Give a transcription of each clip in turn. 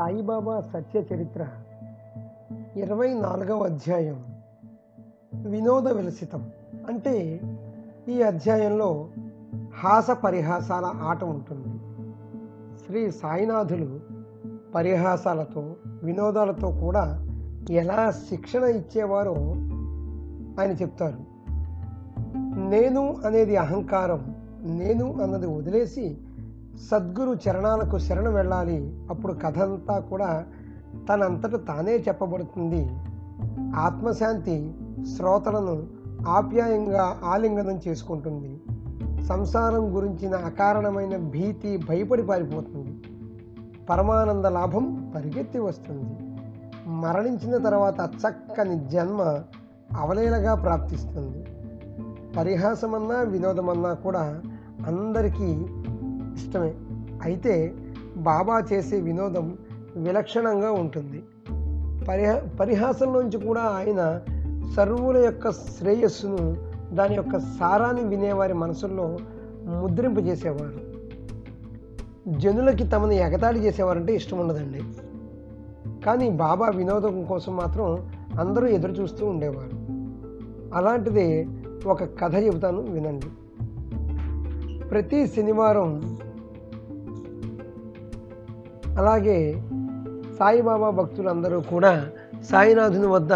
సాయిబాబా సత్య చరిత్ర ఇరవై నాలుగవ అధ్యాయం. వినోద విలసితం. అంటే ఈ అధ్యాయంలో హాస పరిహాసాల ఆట ఉంటుంది. శ్రీ సాయినాథులు పరిహాసాలతో వినోదాలతో కూడా ఎలా శిక్షణ ఇచ్చేవారో ఆయన చెప్తారు. నేను అనేది అహంకారం. నేను అన్నది వదిలేసి సద్గురు చరణాలకు శరణు వెళ్ళాలి. అప్పుడు కథ అంతా కూడా తనంతట తానే చెప్పబడుతుంది. ఆత్మశాంతి శ్రోతలను ఆప్యాయంగా ఆలింగనం చేసుకుంటుంది. సంసారం గురించిన అకారణమైన భీతి భయపడి పారిపోతుంది. పరమానంద లాభం పరిగెత్తి వస్తుంది. మరణించిన తర్వాత చక్కని జన్మ అవలేలగా ప్రాప్తిస్తుంది. పరిహాసమన్నా వినోదమన్నా కూడా అందరికీ ఇష్టమే. అయితే బాబా చేసే వినోదం విలక్షణంగా ఉంటుంది. పరిహా పరిహాసంలోంచి కూడా ఆయన సర్వుల యొక్క శ్రేయస్సును దాని యొక్క సారాన్ని వినేవారి మనసుల్లో ముద్రింపజేసేవారు. జనులకి తమని ఎగతాళి చేసేవారంటే ఇష్టం ఉండదండి కానీ బాబా వినోదం కోసం మాత్రం అందరూ ఎదురు చూస్తూ ఉండేవారు. అలాంటిదే ఒక కథ చెబుతాను వినండి. ప్రతి శనివారం అలాగే సాయిబాబా భక్తులందరూ కూడా సాయినాథుని వద్ద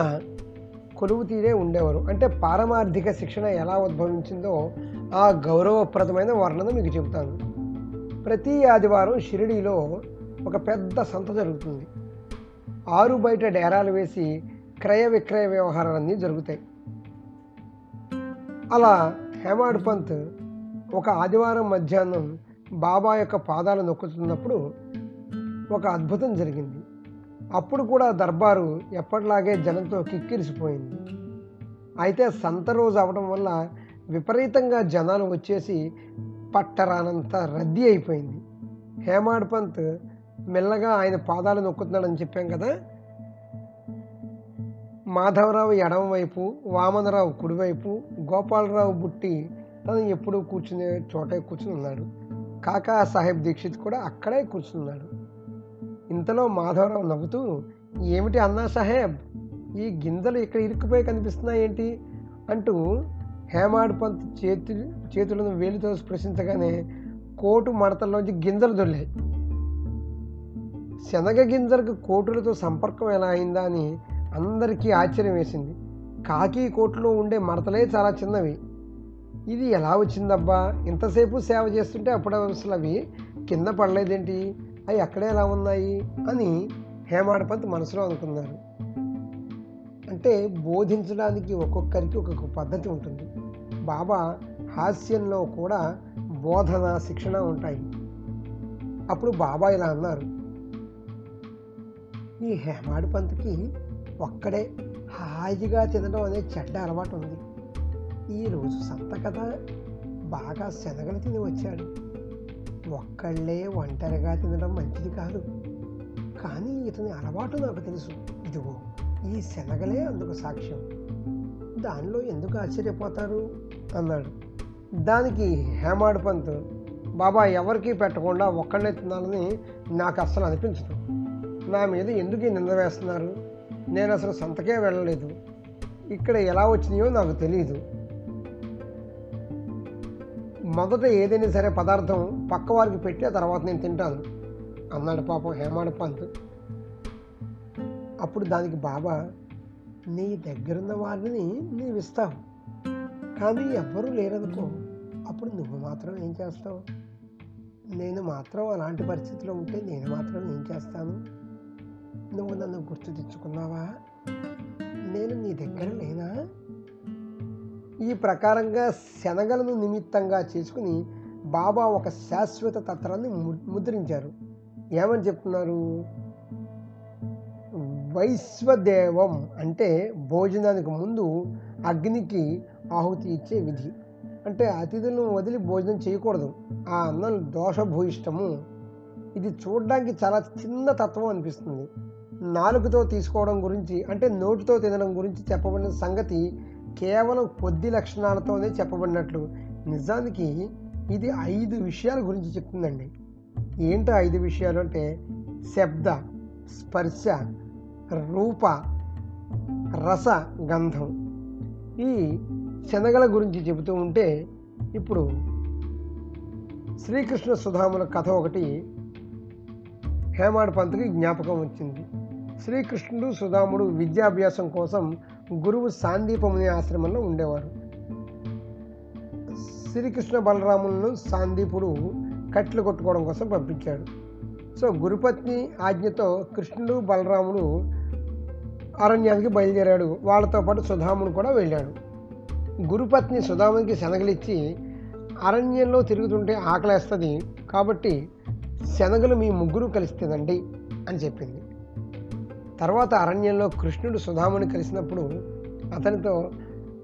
కొలువు తీరే ఉండేవారు. అంటే పారమార్థిక శిక్షణ ఎలా ఉద్భవించిందో ఆ గౌరవప్రదమైన వర్ణన మీకు చెబుతాను. ప్రతి ఆదివారం షిరిడీలో ఒక పెద్ద సంత జరుగుతుంది. ఆరు బయట డేరాలు వేసి క్రయ విక్రయ వ్యవహారాలన్నీ జరుగుతాయి. అలా హేమాడ్ పంత్ ఒక ఆదివారం మధ్యాహ్నం బాబా యొక్క పాదాలు నొక్కుతున్నప్పుడు ఒక అద్భుతం జరిగింది. అప్పుడు కూడా దర్బారు ఎప్పటిలాగే జనంతో కిక్కిరిసిపోయింది. అయితే సంత రోజు అవడం వల్ల విపరీతంగా జనాలు వచ్చేసి పట్టరానంత రద్దీ అయిపోయింది. హేమాడ్ పంత్ మెల్లగా ఆయన పాదాలు నొక్కుతున్నాడని చెప్పాం కదా? మాధవరావు ఎడమవైపు వామనరావు కుడివైపు గోపాలరావు బుట్టి తను ఎప్పుడూ కూర్చునే చోటే కూర్చుని ఉన్నాడు కాకా సాహెబ్ దీక్షిత్ కూడా అక్కడే కూర్చున్నాడు. ఇంతలో మాధవరావు నవ్వుతూ ఏమిటి అన్నా సాహెబ్ ఈ గింజలు ఇక్కడ ఇరుక్కుపోయి కనిపిస్తున్నాయి ఏంటి? అంటూ హేమాడ్ పంత్ చేతి చేతులను వేలితో స్పృశించగానే కోటు మడతల్లోంచి గింజలు దొల్లాయి శనగ గింజలకు కోటులతో సంపర్కం ఎలా అయిందా అని అందరికీ ఆశ్చర్యం వేసింది. కాకి కోట్లో ఉండే మడతలే చాలా చిన్నవి. ఇది ఎలా వచ్చిందబ్బా? ఇంతసేపు సేవ చేస్తుంటే అప్పుడవసలు అవి కింద పడలేదేంటి? అవి అక్కడే ఎలా ఉన్నాయి? అని హేమాడపంత్ మనసులో అనుకున్నారు అంటే బోధించడానికి ఒక్కొక్కరికి ఒక్కొక్క పద్ధతి ఉంటుంది. బాబా హాస్యంలో కూడా బోధన శిక్షణ ఉంటాయి. అప్పుడు బాబా ఇలా అన్నారు. ఈ హేమాడు పంత్కి ఒక్కడే హాయిగా తినడం అనే చెడ్డ అలవాటు ఉంది. ఈరోజు సంత కదా బాగా శనగలు తిని వచ్చాడు ఒక్కళ్ళే ఒంటరిగా తినడం మంచిది కాదు. కానీ ఇతని అలవాటు నాకు తెలుసు. ఇదిగో ఈ శనగలే అందుకు సాక్ష్యం. దానిలో ఎందుకు ఆశ్చర్యపోతారు? అన్నాడు. దానికి హేమాడు పంత్ బాబా ఎవరికీ పెట్టకుండా ఒక్కళ్ళే తినాలని నాకు అస్సలు అనిపించదు. నా మీద ఎందుకు నింద వేస్తున్నారు? నేను అసలు సంతకే వెళ్ళలేదు. ఇక్కడ ఎలా వచ్చినాయో నాకు తెలియదు మొదట ఏదైనా సరే పదార్థం పక్క వారికి పెట్టి ఆ తర్వాత నేను తింటాను. అన్నాడు పాపం హేమాడ పంత్. అప్పుడు దానికి బాబా నీ దగ్గరున్న వారిని నీవు ఇస్తావు. కానీ ఎవ్వరూ లేరనుకో అప్పుడు నువ్వు మాత్రం ఏం చేస్తావు? నేను మాత్రం అలాంటి పరిస్థితిలో ఉంటే నేను మాత్రం ఏం చేస్తాను? నువ్వు నన్ను గుర్తు తెచ్చుకున్నావా? నేను నీ దగ్గర లేనా? ఈ ప్రకారంగా శనగలను నిమిత్తంగా చేసుకుని బాబా ఒక శాశ్వత తత్రాన్ని ముద్రించారు. ఏమని చెప్తున్నారు? వైశ్వదేవం అంటే భోజనానికి ముందు అగ్నికి ఆహుతి ఇచ్చే విధి. అంటే అతిథులను వదిలి భోజనం చేయకూడదు. ఆ అన్నం దోషభూయిష్టము. ఇది చూడడానికి చాలా చిన్న తత్వం అనిపిస్తుంది. నాలుగుతో తీసుకోవడం గురించి అంటే నోటితో తినడం గురించి చెప్పబడిన సంగతి కేవలం కొద్ది లక్షణాలతోనే చెప్పబడినట్లు. నిజానికి ఇది ఐదు విషయాల గురించి చెప్తుందండి. ఏంటో ఐదు విషయాలు అంటే శబ్ద స్పర్శ రూప రస గంధం. ఈ శనగల గురించి చెబుతూ ఉంటే ఇప్పుడు శ్రీకృష్ణ సుధాముల కథ ఒకటి హేమాడ్ పంత్కి జ్ఞాపకం వచ్చింది. శ్రీకృష్ణుడు సుధాముడు విద్యాభ్యాసం కోసం గురువు సాందీపముని ఆశ్రమంలో ఉండేవారు. శ్రీకృష్ణ బలరాములను సాందీపుడు కట్లు కొట్టుకోవడం కోసం పంపించాడు. సో గురుపత్ని ఆజ్ఞతో కృష్ణుడు బలరాముడు అరణ్యానికి బయలుదేరాడు. వాళ్ళతో పాటు సుధాముడు కూడా వెళ్ళాడు. గురుపత్ని సుధామునికి శనగలిచ్చి అరణ్యంలో తిరుగుతుంటే ఆకలేస్తుంది కాబట్టి శనగలు మీ ముగ్గురు కలిసి తినండి అని చెప్పింది. తర్వాత అరణ్యంలో కృష్ణుడు సుధాముని కలిసినప్పుడు అతనితో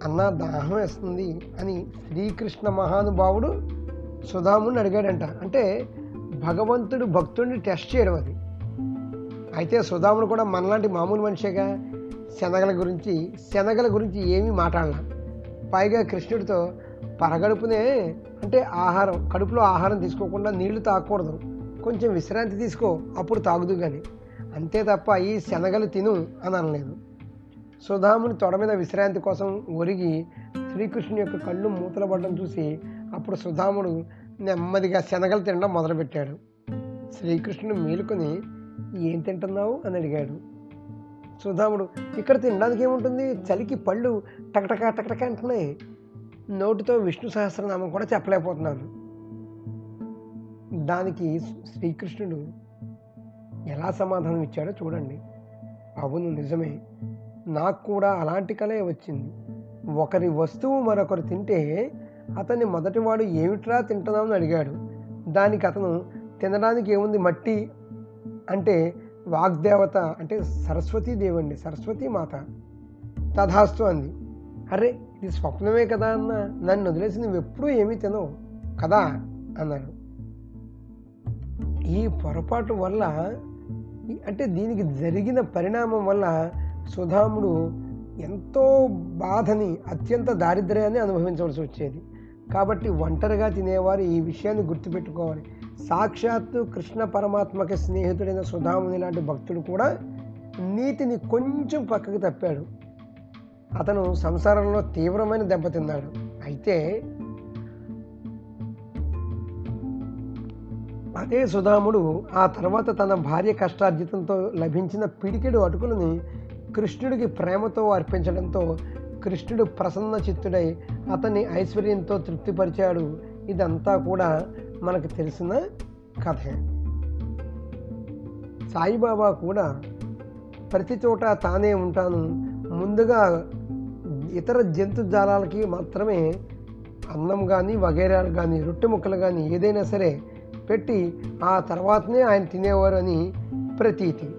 అన్న దాహం వేస్తుంది అని శ్రీకృష్ణ మహానుభావుడు సుధాముని అడిగాడంట. అంటే భగవంతుడు భక్తుడిని టెస్ట్ చేయడం అది. అయితే సుధాముడు కూడా మనలాంటి మామూలు మనిషిగా? శనగల గురించి శనగల గురించి ఏమీ మాట్లాడలా. పైగా కృష్ణుడితో పరగడుపునే అంటే ఆహారం కడుపులో ఆహారం తీసుకోకుండా నీళ్ళు తాగకూడదు. కొంచెం విశ్రాంతి తీసుకో అప్పుడు తాగుదు కానీ అంతే తప్ప ఈ శనగలు తిను అని అనలేదు. సుధాముని తొడ మీద విశ్రాంతి కోసం ఒరిగి శ్రీకృష్ణుని యొక్క కళ్ళు మూతలపడడం చూసి అప్పుడు సుధాముడు నెమ్మదిగా శనగలు తినడం మొదలుపెట్టాడు. శ్రీకృష్ణుడు మేలుకొని ఏం తింటున్నావు? అని అడిగాడు. సుధాముడు ఇక్కడ తినడానికి ఏముంటుంది? చలికి పళ్ళు టకటక టకటక అంటున్నాయి. నోటితో విష్ణు సహస్రనామం కూడా చెప్పలేకపోతున్నాను. దానికి శ్రీకృష్ణుడు ఎలా సమాధానం ఇచ్చాడో చూడండి. అవును నిజమే. నాకు కూడా అలాంటి కలే వచ్చింది. ఒకరి వస్తువు మరొకరు తింటే అతన్ని మొదటివాడు ఏమిట్రా తింటున్నామని అడిగాడు. దానికి అతను తినడానికి ఏముంది మట్టి? అంటే వాగ్దేవత అంటే సరస్వతీ దేవండి సరస్వతీ మాత. తథాస్తు అంది. అరే ఇది స్వప్నమే కదా అన్న నన్ను వదిలేసి నువ్వు ఎప్పుడూ ఏమీ తినవు కదా అన్నాడు ఈ పొరపాటు వల్ల అంటే దీనికి జరిగిన పరిణామం వల్ల సుధాముడు ఎంతో బాధని అత్యంత దారిద్ర్యాన్ని అనుభవించవలసి వచ్చేది. కాబట్టి ఒంటరిగా తినేవారు ఈ విషయాన్ని గుర్తుపెట్టుకోవాలి. సాక్షాత్తు కృష్ణ పరమాత్మకి స్నేహితుడైన సుధాముని లాంటి భక్తుడు కూడా నీతిని కొంచెం పక్కకు తప్పాడు. అతను సంసారంలో తీవ్రమైన దెబ్బతిన్నాడు. అయితే అదే సుధాముడు ఆ తర్వాత తన భార్య కష్టార్జితంతో లభించిన పిడికెడు అటుకులని కృష్ణుడికి ప్రేమతో అర్పించడంతో కృష్ణుడు ప్రసన్న చిత్తుడై అతన్ని ఐశ్వర్యంతో తృప్తిపరిచాడు. ఇదంతా కూడా మనకు తెలిసిన కథే. సాయిబాబా కూడా ప్రతి చోట తానే ఉంటాను. ముందుగా ఇతర జంతుజాలాలకి మాత్రమే అన్నం కానీ వగైరాలు కానీ రొట్టె ముక్కలు కానీ ఏదైనా సరే పెట్టి ఆ తర్వాతనే ఆయన తినేవారు అని ప్రతీతి.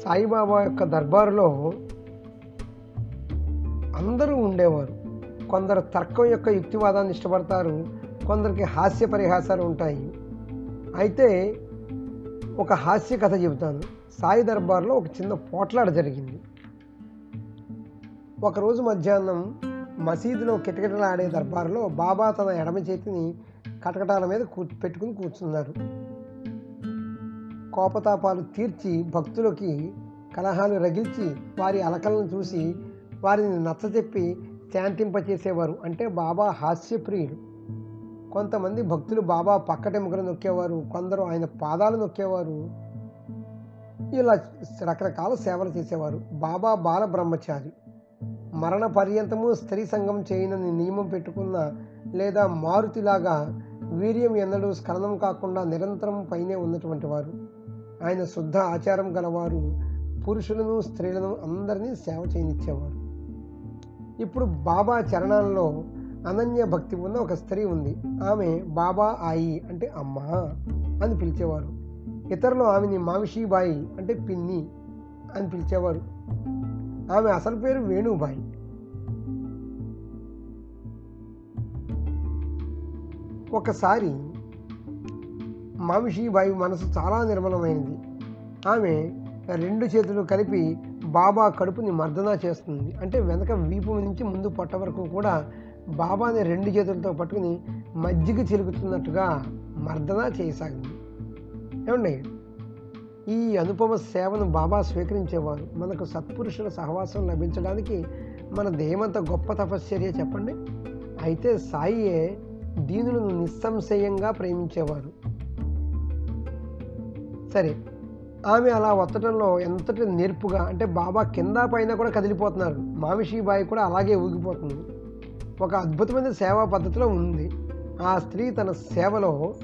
సాయిబాబా యొక్క దర్బారులో అందరూ ఉండేవారు. కొందరు తర్కం యొక్క యుక్తివాదాన్ని ఇష్టపడతారు కొందరికి హాస్య పరిహాసాలు ఉంటాయి. అయితే ఒక హాస్య కథ చెబుతాను. సాయి దర్బార్లో ఒక చిన్న పోట్లాడ జరిగింది. ఒకరోజు మధ్యాహ్నం మసీదులో కిటకిటలాడే దర్బార్లో బాబా తన ఎడమ చేతిని కటకటాల మీద కూ పెట్టుకుని కూర్చున్నారు. కోపతాపాలు తీర్చి భక్తులకి కలహాలు రగిల్చి వారి అలకలను చూసి వారిని నచ్చజెప్పి శాంతింపచేసేవారు అంటే బాబా హాస్యప్రియుడు కొంతమంది భక్తులు బాబా పక్కటెముకలు నొక్కేవారు కొందరు ఆయన పాదాలు నొక్కేవారు. ఇలా రకరకాల సేవలు చేసేవారు. బాబా బాల బ్రహ్మచారి మరణ పర్యంతము స్త్రీ సంఘం చేయనని నియమం పెట్టుకున్న లేదా మారుతిలాగా వీర్యం ఎన్నడూ స్ఖలనం కాకుండా నిరంతరం పైనే ఉన్నటువంటి వారు. ఆయన శుద్ధ ఆచారం గలవారు పురుషులను స్త్రీలను అందరినీ సేవ చేయనిచ్చేవారు. ఇప్పుడు బాబా చరణాల్లో అనన్య భక్తి ఉన్న ఒక స్త్రీ ఉంది. ఆమె బాబా ఆయి అంటే అమ్మ అని పిలిచేవారు. ఇతరులు ఆమెని మావిషీబాయి అంటే పిన్ని అని పిలిచేవారు. ఆమె అసలు పేరు వేణుబాయి. ఒకసారి మామిషీబాయి మనసు చాలా నిర్మలమైనది. ఆమె రెండు చేతులు కలిపి బాబా కడుపుని మర్దన చేస్తుంది. అంటే వెనక వీపు నుంచి ముందు పొట్ట వరకు కూడా బాబాని రెండు చేతులతో పట్టుకుని మజ్జిగ చిలుకుతున్నట్టుగా మర్దన చేయసాగింది. ఏమండి? ఈ అనుపమ సేవను బాబా స్వీకరించేవారు. మనకు సత్పురుషుల సహవాసం లభించడానికి మన మనదేమంత గొప్ప తపశ్చర్య చెప్పండి. అయితే సాయియే దీనులను నిస్సంశయంగా ప్రేమించేవారు. సరే ఆమె అలా వత్తడంలో ఎంతటి నేర్పుగా అంటే బాబా కింద పైన కూడా కదిలిపోతున్నారు. మామిషీబాయి కూడా అలాగే ఊగిపోతుంది. ఒక అద్భుతమైన సేవా పద్ధతిలో ఉంది. ఆ స్త్రీ తన సేవలో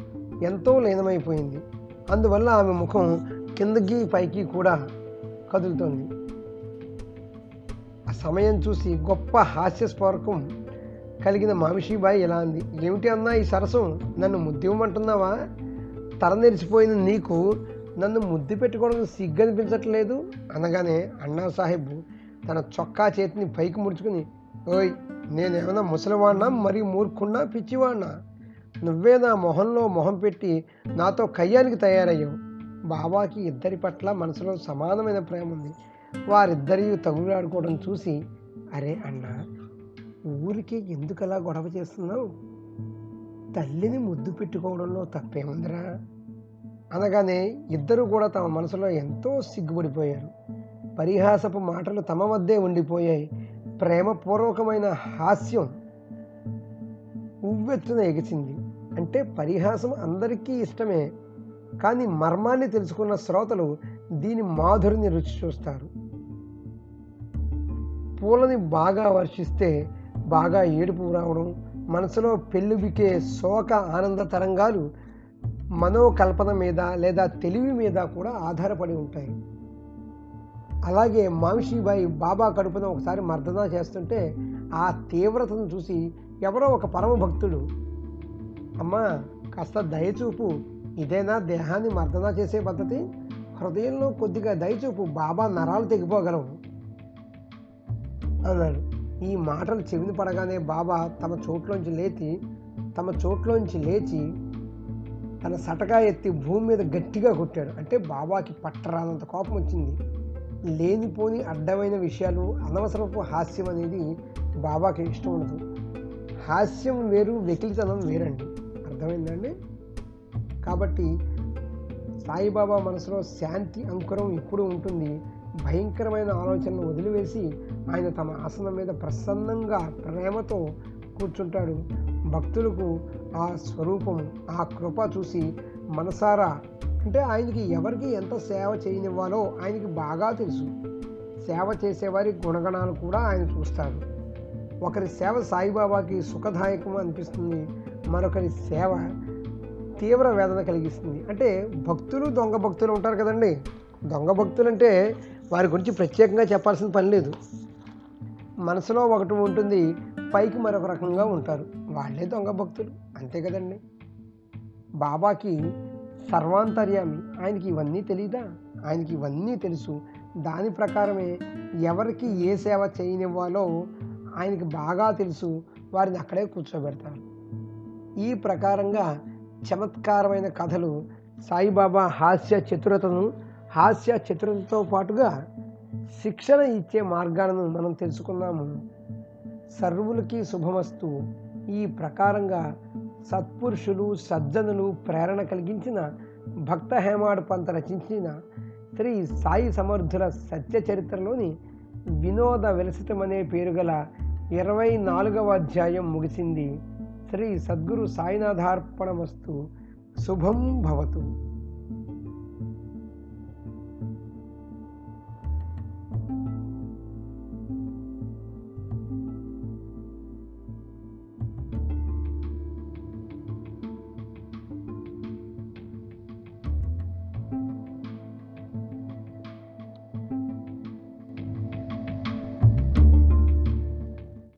ఎంతో లీనమైపోయింది. అందువల్ల ఆమె ముఖం కిందకి పైకి కూడా కదులుతోంది. ఆ సమయం చూసి గొప్ప హాస్యస్పర్కం కలిగిన మామిషీబాయి ఇలా అంది? ఏమిటి అన్నా ఈ సరసం? నన్ను ముద్దివ్వమంటున్నావా? తల నెరిసిపోయిన నీకు? నన్ను ముద్దు పెట్టుకోవడం సిగ్గనిపించట్లేదు? అనగానే అన్నా సాహెబ్ తన చొక్కా చేతిని పైకి ముడుచుకుని ఓయ్ నేనేమైనా ముసలివాడినా మరి మూర్ఖున్నా పిచ్చివాడినా నువ్వే నా మొహంలో మొహం పెట్టి నాతో కయ్యానికి తయారయ్యావు. బాబాకి ఇద్దరి పట్ల మనసులో సమానమైన ప్రేమ ఉంది వారిద్దరి తగులాడుకోవడం చూసి అరే అన్నా ఊరికి ఎందుకు అలా గొడవ చేస్తున్నావు? తల్లిని ముద్దు పెట్టుకోవడంలో తప్పేముందిరా అనగానే ఇద్దరు కూడా తమ మనసులో ఎంతో సిగ్గుపడిపోయారు. పరిహాసపు మాటలు తమ వద్దే ఉండిపోయాయి. ప్రేమపూర్వకమైన హాస్యం ఉవ్వెత్తున ఎగిసింది. అంటే పరిహాసం అందరికీ ఇష్టమే. కానీ మర్మాన్ని తెలుసుకున్న శ్రోతలు దీని మాధురిని రుచి చూస్తారు. పూలని బాగా వర్షిస్తే బాగా ఏడుపు రావడం మనసులో పెళ్ళుబికే శోక ఆనంద తరంగాలు మనోకల్పన మీద లేదా తెలివి మీద కూడా ఆధారపడి ఉంటాయి. అలాగే మామిషిబాయి బాబా కడుపున ఒకసారి మర్దన చేస్తుంటే ఆ తీవ్రతను చూసి ఎవరో ఒక పరమ భక్తుడు అమ్మా కాస్త దయచూపు ఇదేనా దేహాన్ని మర్దన చేసే పద్ధతి? హృదయంలో కొద్దిగా దయచూపు బాబా నరాలు తెగిపోగలవు అన్నాడు. ఈ మాటలు చెవిని పడగానే బాబా తమ చోట్లోంచి లేచి తమ చోట్లోంచి లేచి తన సటకా ఎత్తి భూమి మీద గట్టిగా కొట్టాడు. అంటే బాబాకి పట్టరానంత కోపం వచ్చింది. లేనిపోని అడ్డమైన విషయాలు అనవసరపు హాస్యం అనేది బాబాకి ఇష్టం ఉండదు. హాస్యం వేరు వెకిలితనం వేరండి. అర్థమైందండి కాబట్టి సాయిబాబా మనసులో శాంతి అంకురం ఎప్పుడు ఉంటుంది. భయంకరమైన ఆలోచనను వదిలివేసి ఆయన తమ ఆసనం మీద ప్రసన్నంగా ప్రేమతో కూర్చుంటాడు. భక్తులకు ఆ స్వరూపం ఆ కృప చూసి మనసారా? అంటే ఆయనకి ఎవరికి ఎంత సేవ చేయనివ్వాలో ఆయనకి బాగా తెలుసు. సేవ చేసేవారి గుణగణాలు కూడా ఆయన చూస్తాడు. ఒకరి సేవ సాయిబాబాకి సుఖదాయకం అనిపిస్తుంది. మరొకరి సేవ తీవ్ర వేదన కలిగిస్తుంది. అంటే భక్తులు దొంగ భక్తులు ఉంటారు కదండి. దొంగ భక్తులు అంటే వారి గురించి ప్రత్యేకంగా చెప్పాల్సిన పని లేదు. మనసులో ఒకటి ఉంటుంది పైకి మరొక రకంగా ఉంటారు. వాళ్ళే దొంగ భక్తులు అంతే కదండి. బాబాకి సర్వాంతర్యామి. ఆయనకి ఇవన్నీ తెలీదా? ఆయనకి ఇవన్నీ తెలుసు. దాని ప్రకారమే ఎవరికి ఏ సేవ చేయనివ్వాలో ఆయనకి బాగా తెలుసు. వారిని అక్కడే కూర్చోబెడతారు. ఈ ప్రకారంగా చమత్కారమైన కథలు సాయిబాబా హాస్య చతురతను హాస్య చతురతతో పాటుగా శిక్షణ ఇచ్చే మార్గాలను మనం తెలుసుకున్నాము. సర్వులకి శుభమస్తు. ఈ ప్రకారంగా సత్పురుషులు సజ్జనులు ప్రేరణ కలిగించిన భక్త హేమాడు పంత రచించిన శ్రీ సాయి సమర్థుల సత్య చరిత్రలోని వినోద విలసితమనే పేరు గల ఇరవై నాలుగవ అధ్యాయం ముగిసింది. శ్రీ సద్గురు సాయినాథార్పణమస్తు. శుభం భవతు.